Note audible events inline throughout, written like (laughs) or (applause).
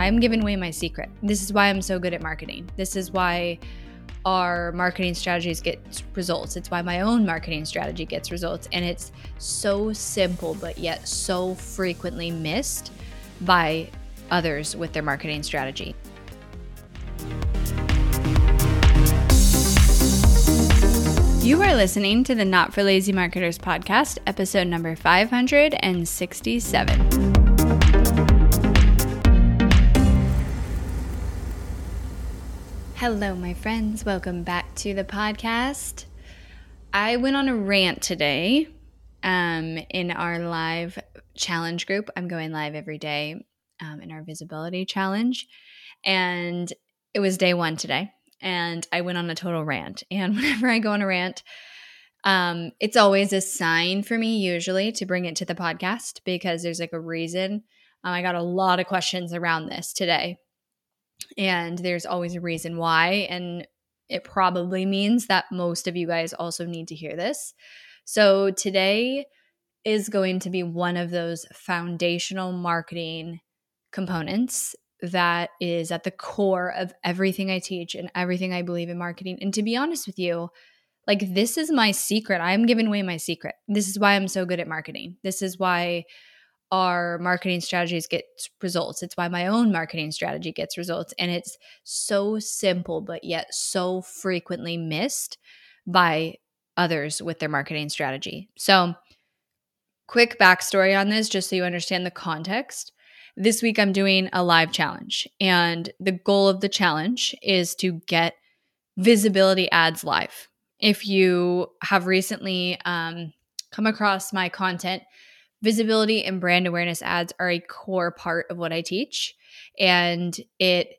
I'm giving away my secret. This is why I'm so good at marketing. This is why our marketing strategies get results. It's why my own marketing strategy gets results. And it's so simple, but yet so frequently missed by others with their marketing strategy. You are listening to the Not for Lazy Marketers podcast, episode number 567. Hello, my friends. Welcome back to the podcast. I went on a rant today um, in our live challenge group. I'm going live every day um, in our visibility challenge. And it was day one today. And I went on a total rant. And (laughs) whenever I go on a rant, um, it's always a sign for me, usually, to bring it to the podcast because there's like a reason. Um, I got a lot of questions around this today and there's always a reason why. And it probably means that most of you guys also need to hear this. So today is going to be one of those foundational marketing components that is at the core of everything I teach and everything I believe in marketing. And to be honest with you, like this is my secret. I'm giving away my secret. This is why I'm so good at marketing. This is why our marketing strategies get results. It's why my own marketing strategy gets results. And it's so simple, but yet so frequently missed by others with their marketing strategy. So, quick backstory on this, just so you understand the context. This week, I'm doing a live challenge, and the goal of the challenge is to get visibility ads live. If you have recently um, come across my content, visibility and brand awareness ads are a core part of what I teach. And it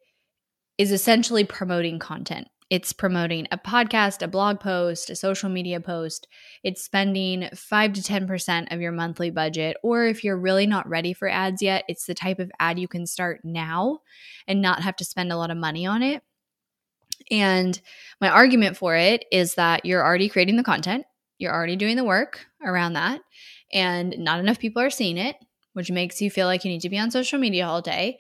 is essentially promoting content. It's promoting a podcast, a blog post, a social media post. It's spending 5 to 10% of your monthly budget. Or if you're really not ready for ads yet, it's the type of ad you can start now and not have to spend a lot of money on it. And my argument for it is that you're already creating the content, you're already doing the work around that and not enough people are seeing it, which makes you feel like you need to be on social media all day.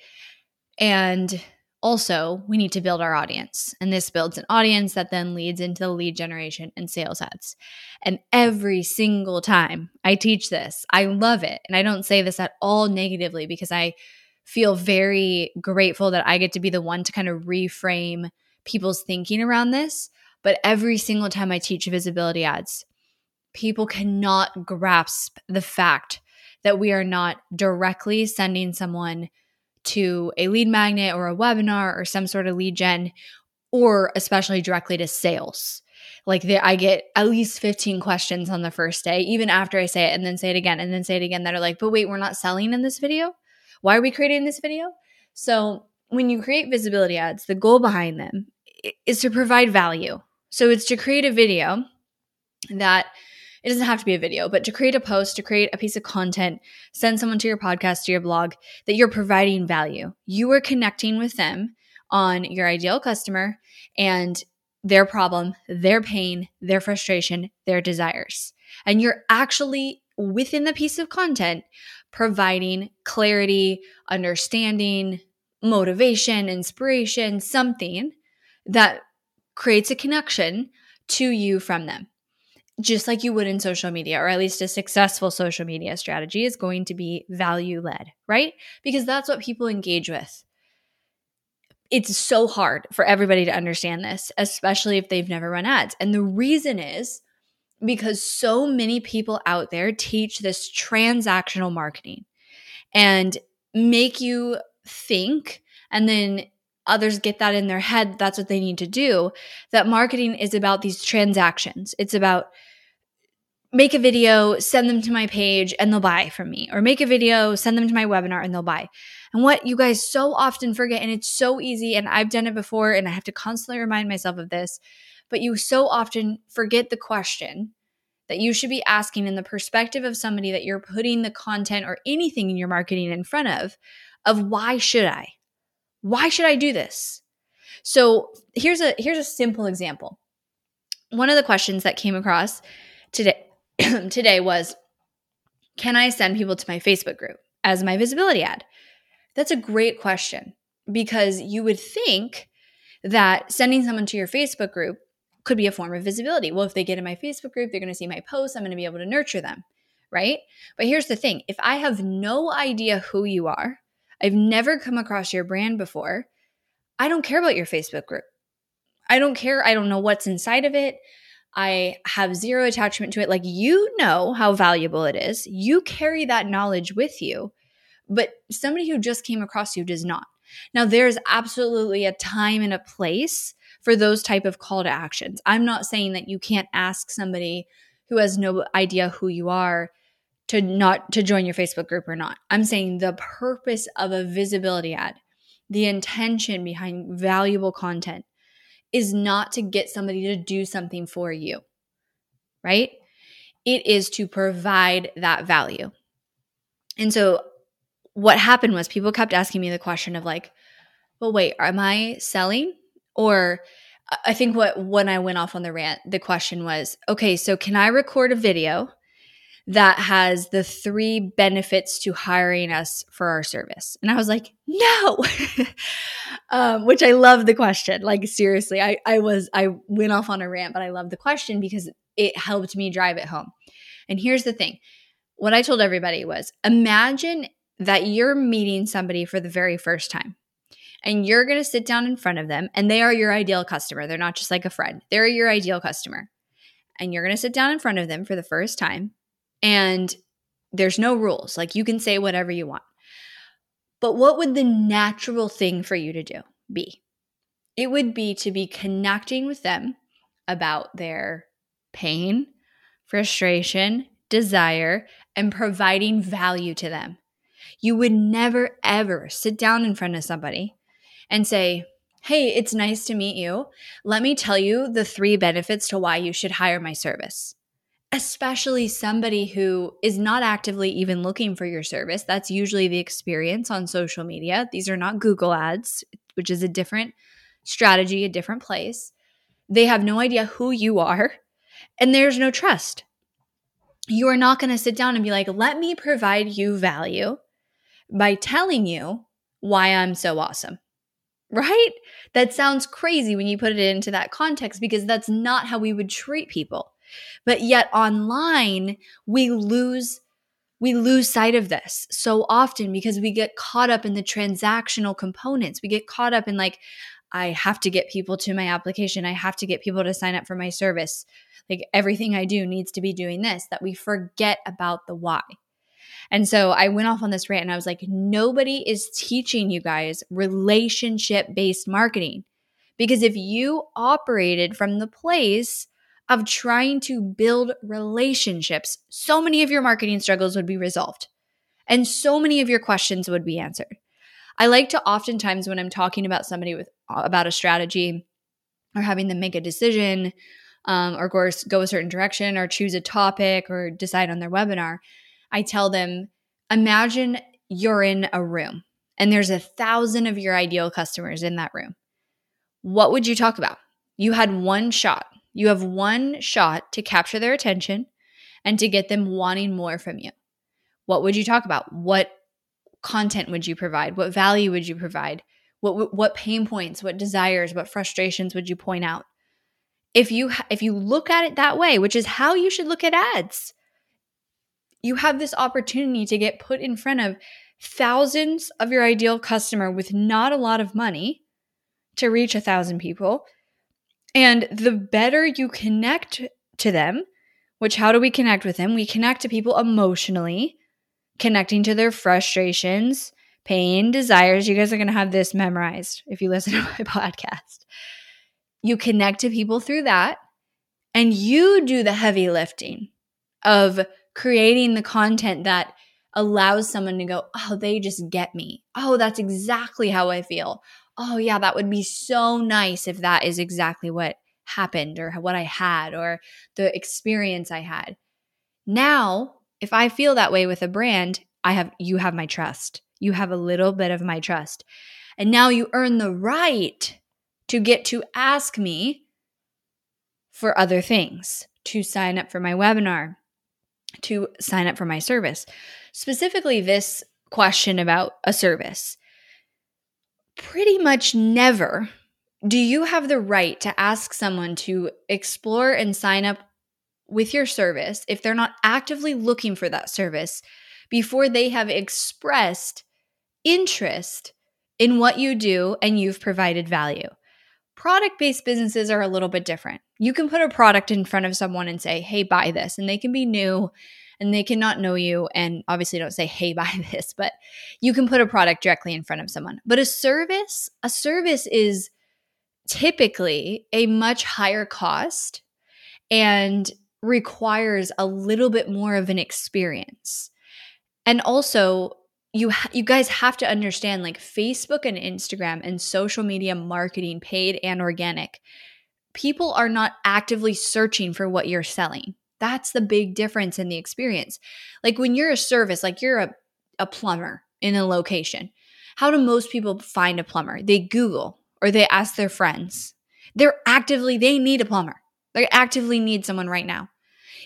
And also, we need to build our audience. And this builds an audience that then leads into the lead generation and sales ads. And every single time I teach this, I love it. And I don't say this at all negatively because I feel very grateful that I get to be the one to kind of reframe people's thinking around this. But every single time I teach visibility ads, people cannot grasp the fact that we are not directly sending someone to a lead magnet or a webinar or some sort of lead gen or especially directly to sales. Like I get at least 15 questions on the first day, even after I say it and then say it again and then say it again that are like, but wait, we're not selling in this video? Why are we creating this video? So when you create visibility ads, the goal behind them is to provide value. So it's to create a video that it doesn't have to be a video, but to create a post, to create a piece of content, send someone to your podcast, to your blog, that you're providing value. You are connecting with them on your ideal customer and their problem, their pain, their frustration, their desires. And you're actually within the piece of content providing clarity, understanding, motivation, inspiration, something that creates a connection to you from them just like you would in social media, or at least a successful social media strategy is going to be value led, right? Because that's what people engage with. It's so hard for everybody to understand this, especially if they've never run ads. And the reason is because so many people out there teach this transactional marketing and make you think, and then others get that in their head that's what they need to do that marketing is about these transactions it's about make a video, send them to my page, and they'll buy from me. Or make a video, send them to my webinar, and they'll buy. And what you guys so often forget, and it's so easy, and I've done it before, and I have to constantly remind myself of this, but you so often forget the question that you should be asking in the perspective of somebody that you're putting the content or anything in your marketing in front of, of why should I? Why should I do this? So here's a here's a simple example. One of the questions that came across today (clears throat) today was Can I send people to my Facebook group as my visibility ad? That's a great question. because you would think that sending someone to your Facebook group could be a form of visibility. Well, if they get in my Facebook group, they're going to see my posts, I'm going to be able to nurture them, right? But here's the thing if I have no idea who you are, I've never come across your brand before, I don't care about your Facebook group. I don't care. I don't know what's inside of it. I have zero attachment to it. Like, you know how valuable it is. You carry that knowledge with you, but somebody who just came across you does not. Now, there's absolutely a time and a place for those type of call to actions. I'm not saying that you can't ask somebody who has no idea who you are to not to join your Facebook group or not. I'm saying the purpose of a visibility ad, the intention behind valuable content is not to get somebody to do something for you. Right? It is to provide that value. And so what happened was people kept asking me the question of like, well, wait, am I selling? Or I think what when I went off on the rant, the question was, okay, so can I record a video that has the three benefits to hiring us for our service? And I was like, no, (laughs) um, which I love the question. Like seriously, I I was I went off on a rant, but I love the question because it helped me drive it home. And here's the thing: what I told everybody was, imagine that you're meeting somebody for the very first time and you're going to sit down in front of them and they are your ideal customer. They're not just like a friend, they're your ideal customer. And you're going to sit down in front of them for the first time and there's no rules. Like you can say whatever you want. But what would the natural thing for you to do be? It would be to be connecting with them about their pain, frustration, desire, and providing value to them. You would never, ever sit down in front of somebody and say, Hey, it's nice to meet you. Let me tell you the three benefits to why you should hire my service. Especially somebody who is not actively even looking for your service. That's usually the experience on social media. These are not Google ads, which is a different strategy, a different place. They have no idea who you are, and there's no trust. You are not going to sit down and be like, let me provide you value by telling you why I'm so awesome right? That sounds crazy when you put it into that context because that's not how we would treat people. But yet online, we lose we lose sight of this so often because we get caught up in the transactional components. We get caught up in like I have to get people to my application. I have to get people to sign up for my service. Like everything I do needs to be doing this that we forget about the why. And so I went off on this rant and I was like, nobody is teaching you guys relationship based marketing. Because if you operated from the place of trying to build relationships, so many of your marketing struggles would be resolved and so many of your questions would be answered. I like to oftentimes when I'm talking about somebody with about a strategy or having them make a decision um, or course go a certain direction or choose a topic or decide on their webinar, I tell them, imagine you're in a room and there's a thousand of your ideal customers in that room. What would you talk about? You had one shot. You have one shot to capture their attention and to get them wanting more from you. What would you talk about? What content would you provide? What value would you provide? What what pain points, what desires, what frustrations would you point out? If you if you look at it that way, which is how you should look at ads you have this opportunity to get put in front of thousands of your ideal customer with not a lot of money to reach a thousand people. And the better you connect to them, which how do we connect with them? We connect to people emotionally, connecting to their frustrations, pain, desires. You guys are going to have this memorized if you listen (laughs) to my podcast. You connect to people through that, and you do the heavy lifting of creating the content that allows someone to go, oh, they just get me. Oh, that's exactly how I feel. Oh, yeah, that would be so nice if that is exactly what happened or what I had or the experience I had. Now, if I feel that way with a brand, I have you have my trust. You have a little bit of my trust. And now you earn the right to get to ask me for other things, to sign up for my webinar, to sign up for my service. Specifically, this question about a service. Pretty much never do you have the right to ask someone to explore and sign up with your service if they're not actively looking for that service before they have expressed interest in what you do and you've provided value. Product based businesses are a little bit different. You can put a product in front of someone and say, hey, buy this, and they can be new and they cannot know you. And obviously, don't say, hey, (laughs) buy this, but you can put a product directly in front of someone. But a service, a service is typically a much higher cost and requires a little bit more of an experience. And also, you ha- you guys have to understand like Facebook and Instagram and social media marketing paid and organic. People are not actively searching for what you're selling. That's the big difference in the experience. Like when you're a service, like you're a, a plumber in a location, how do most people find a plumber? They Google or they ask their friends. They're actively, they need a plumber. They actively need someone right now.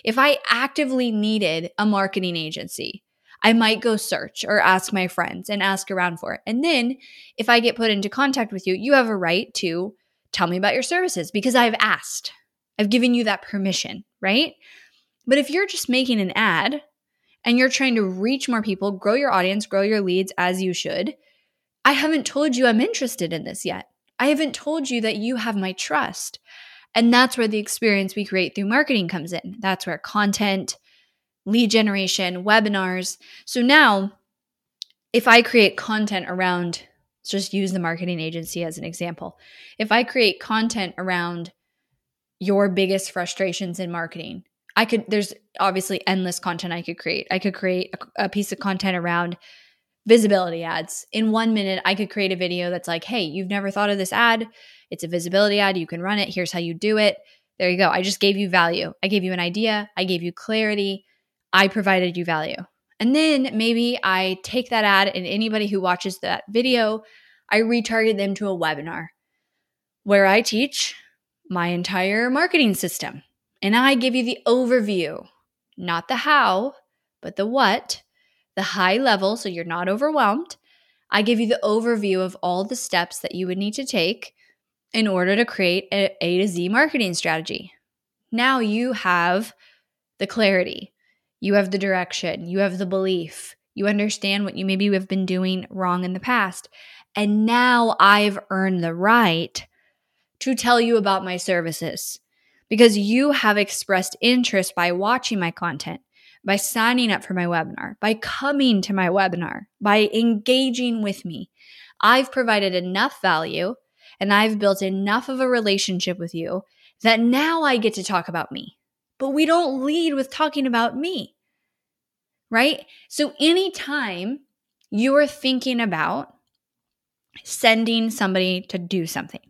If I actively needed a marketing agency, I might go search or ask my friends and ask around for it. And then if I get put into contact with you, you have a right to tell me about your services because I've asked. I've given you that permission, right? But if you're just making an ad and you're trying to reach more people, grow your audience, grow your leads as you should, I haven't told you I'm interested in this yet. I haven't told you that you have my trust. And that's where the experience we create through marketing comes in. That's where content, lead generation, webinars. So now, if I create content around, just use the marketing agency as an example. If I create content around your biggest frustrations in marketing, I could, there's obviously endless content I could create. I could create a, a, piece of content around visibility ads. In one minute, I could create a video that's like, hey, you've never thought of this ad. It's a visibility ad. You can run it. Here's how you do it. There you go. I just gave you value. I gave you an idea. I gave you clarity. I provided you value. And then maybe I take that ad and anybody who watches that video, I retarget them to a webinar where I teach my entire marketing system. And I give you the overview, not the how, but the what, the high level, so you're not overwhelmed. I give you the overview of all the steps that you would need to take in order to create a A to Z marketing strategy. Now you have the clarity, you have the direction, you have the belief, you understand what you maybe have been doing wrong in the past. And now I've earned the right to tell you about my services because you have expressed interest by watching my content, by signing up for my webinar, by coming to my webinar, by engaging with me. I've provided enough value and I've built enough of a relationship with you that now I get to talk about me. But we don't lead with talking about me, right? So anytime you are thinking about sending somebody to do something,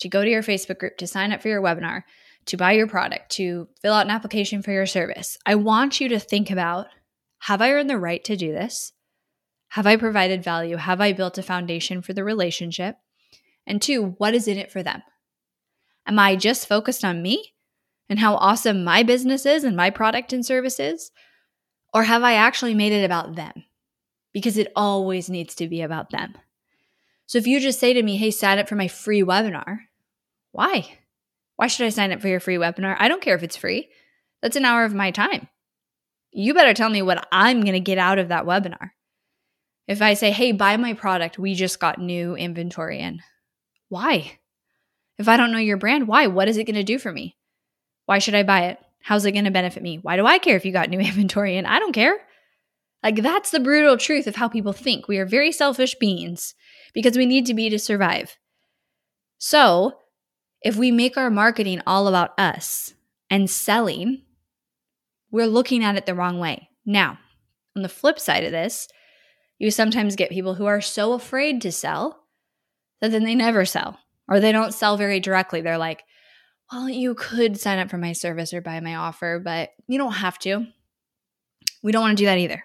to go to your Facebook group, to sign up for your webinar, to buy your product, to fill out an application for your service, I want you to think about have I earned the right to do this? Have I provided value? Have I built a foundation for the relationship? And two, what is in it for them? Am I just focused on me and how awesome my business is and my product and services? Or have I actually made it about them? Because it always needs to be about them. So if you just say to me, hey, sign up for my free webinar, why? Why should I sign up for your free webinar? I don't care if it's free. That's an hour of my time. You better tell me what I'm going to get out of that webinar. If I say, hey, buy my product, we just got new inventory in. Why? If I don't know your brand, why? What is it going to do for me? Why should I buy it? How's it going to benefit me? Why do I care if you got new (laughs) inventory in? I don't care. Like, that's the brutal truth of how people think. We are very selfish beings because we need to be to survive. So, if we make our marketing all about us and selling, we're looking at it the wrong way. Now, on the flip side of this, you sometimes get people who are so afraid to sell that then they never sell or they don't sell very directly. They're like, well, you could sign up for my service or buy my offer, but you don't have to. We don't want to do that either.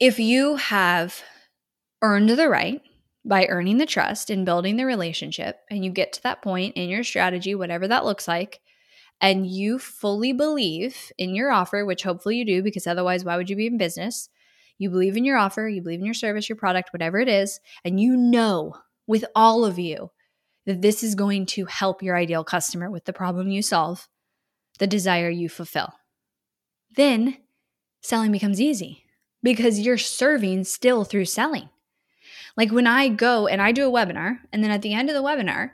If you have earned the right by earning the trust and building the relationship. And you get to that point in your strategy, whatever that looks like, and you fully believe in your offer, which hopefully you do, because otherwise, why would you be in business? you believe in your offer, you believe in your service, your product, whatever it is, and you know with all of you that this is going to help your ideal customer with the problem you solve, the desire you fulfill. Then selling becomes easy because you're serving still through selling. Like when I go and I do a webinar, and then at the end of the webinar,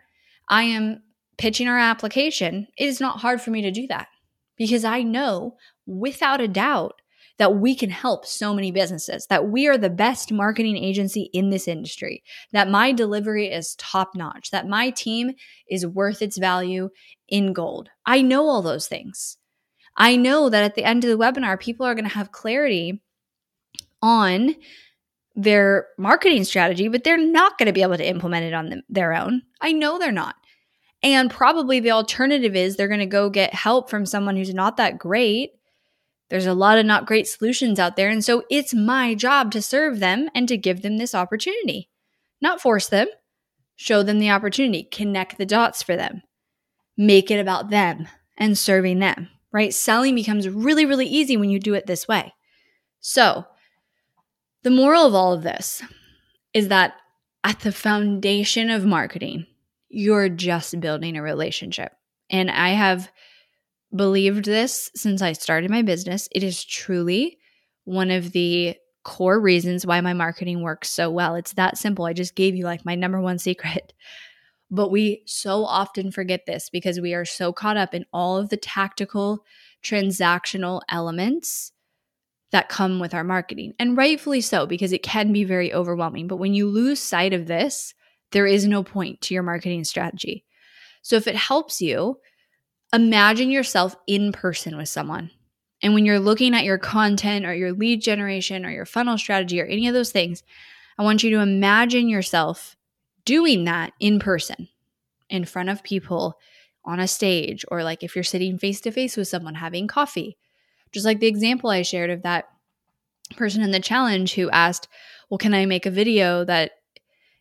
I am pitching our application, it is not hard for me to do that because I know without a doubt that we can help so many businesses, that we are the best marketing agency in this industry, that my delivery is top notch, that my team is worth its value in gold. I know all those things. I know that at the end of the webinar, people are going to have clarity on their marketing strategy, but they're not going to be able to implement it on them, their own. I know they're not. And probably the alternative is they're going to go get help from someone who's not that great. There's a lot of not great solutions out there. And so it's my job to serve them and to give them this opportunity, not force them, show them the opportunity, connect the dots for them, make it about them and serving them, right? Selling becomes really, really easy when you do it this way. So, the moral of all of this is that at the foundation of marketing, you're just building a relationship. And I have believed this since I started my business. It is truly one of the core reasons why my marketing works so well. It's that simple. I just gave you like my number one secret. (laughs) But we so often forget this because we are so caught up in all of the tactical, transactional elements that come with our marketing. And rightfully so, because it can be very overwhelming. But when you lose sight of this, there is no point to your marketing strategy. So if it helps you, imagine yourself in person with someone. And when you're looking at your content or your lead generation or your funnel strategy or any of those things, I want you to imagine yourself doing that in person, in front of people on a stage, or like if you're sitting face to face with someone having coffee just like the example I shared of that person in the challenge who asked, Well, can I make a video that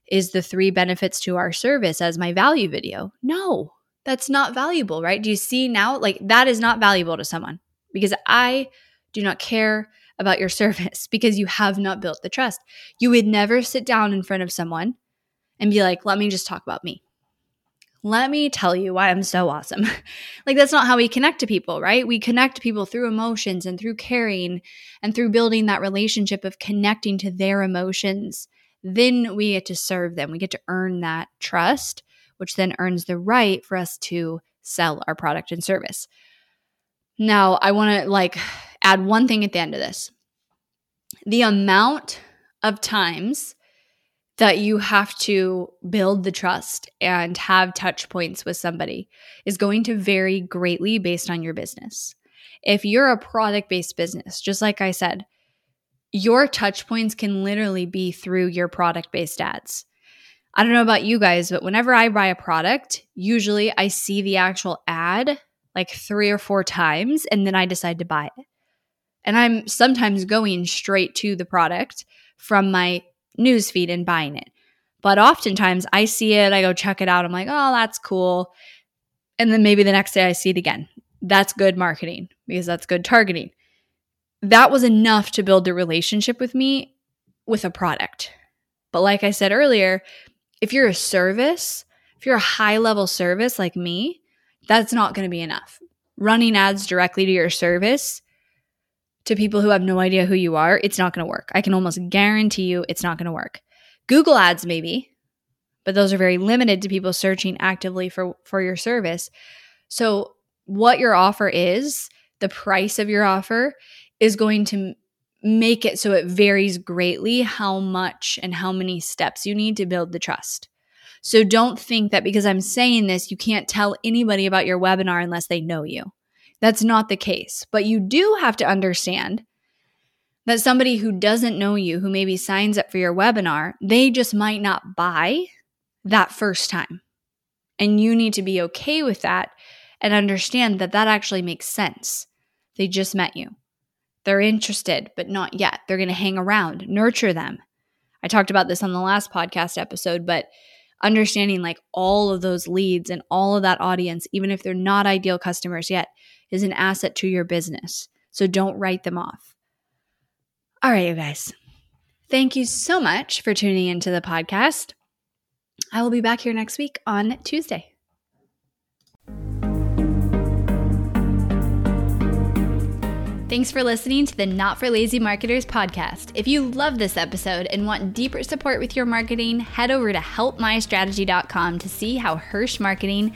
is the three benefits to our service as my value video? No, that's not valuable, right? Do you see now? Like that is not valuable to someone because I do not care about your (laughs) service because you have not built the trust. You would never sit down in front of someone and be like, let me just talk about me let me tell you why I'm so awesome. (laughs) like, that's not how we connect to people, right? We connect to people through emotions and through caring and through building that relationship of connecting to their emotions. Then we get to serve them. We get to earn that trust, which then earns the right for us to sell our product and service. Now, I want to like (sighs) add one thing at the end of this. The amount of times that you have to build the trust and have touch points with somebody is going to vary greatly based on your business. If you're a product based business, just like I said, your touch points can literally be through your product based ads. I don't know about you guys, but whenever I buy a product, usually I see the actual ad like three or four times and then I decide to buy it. And I'm sometimes going straight to the product from my newsfeed and buying it. But oftentimes I see it, I go check it out, I'm like, oh, that's cool. And then maybe the next day I see it again. That's good marketing because that's good targeting. That was enough to build a relationship with me with a product. But like I said earlier, if you're a service, if you're a high level service like me, that's not going to be enough. Running ads directly to your service to people who have no idea who you are, it's not going to work. I can almost guarantee you it's not going to work. Google ads, maybe, but those are very limited to people searching actively for, for your service. So, what your offer is, the price of your offer is going to make it so it varies greatly how much and how many steps you need to build the trust. So, don't think that because I'm saying this, you can't tell anybody about your webinar unless they know you. That's not the case. But you do have to understand that somebody who doesn't know you, who maybe signs up for your webinar, they just might not buy that first time. And you need to be okay with that and understand that that actually makes sense. They just met you. They're interested, but not yet. They're going to hang around, nurture them. I talked about this on the last podcast episode, but understanding like all of those leads and all of that audience, even if they're not ideal customers yet, is an asset to your business. So don't write them off. All right, you guys. Thank you so much for tuning into the podcast. I will be back here next week on Tuesday. Thanks for listening to the Not for Lazy Marketers podcast. If you love this episode and want deeper support with your marketing, head over to helpmystrategy.com to see how Hirsch Marketing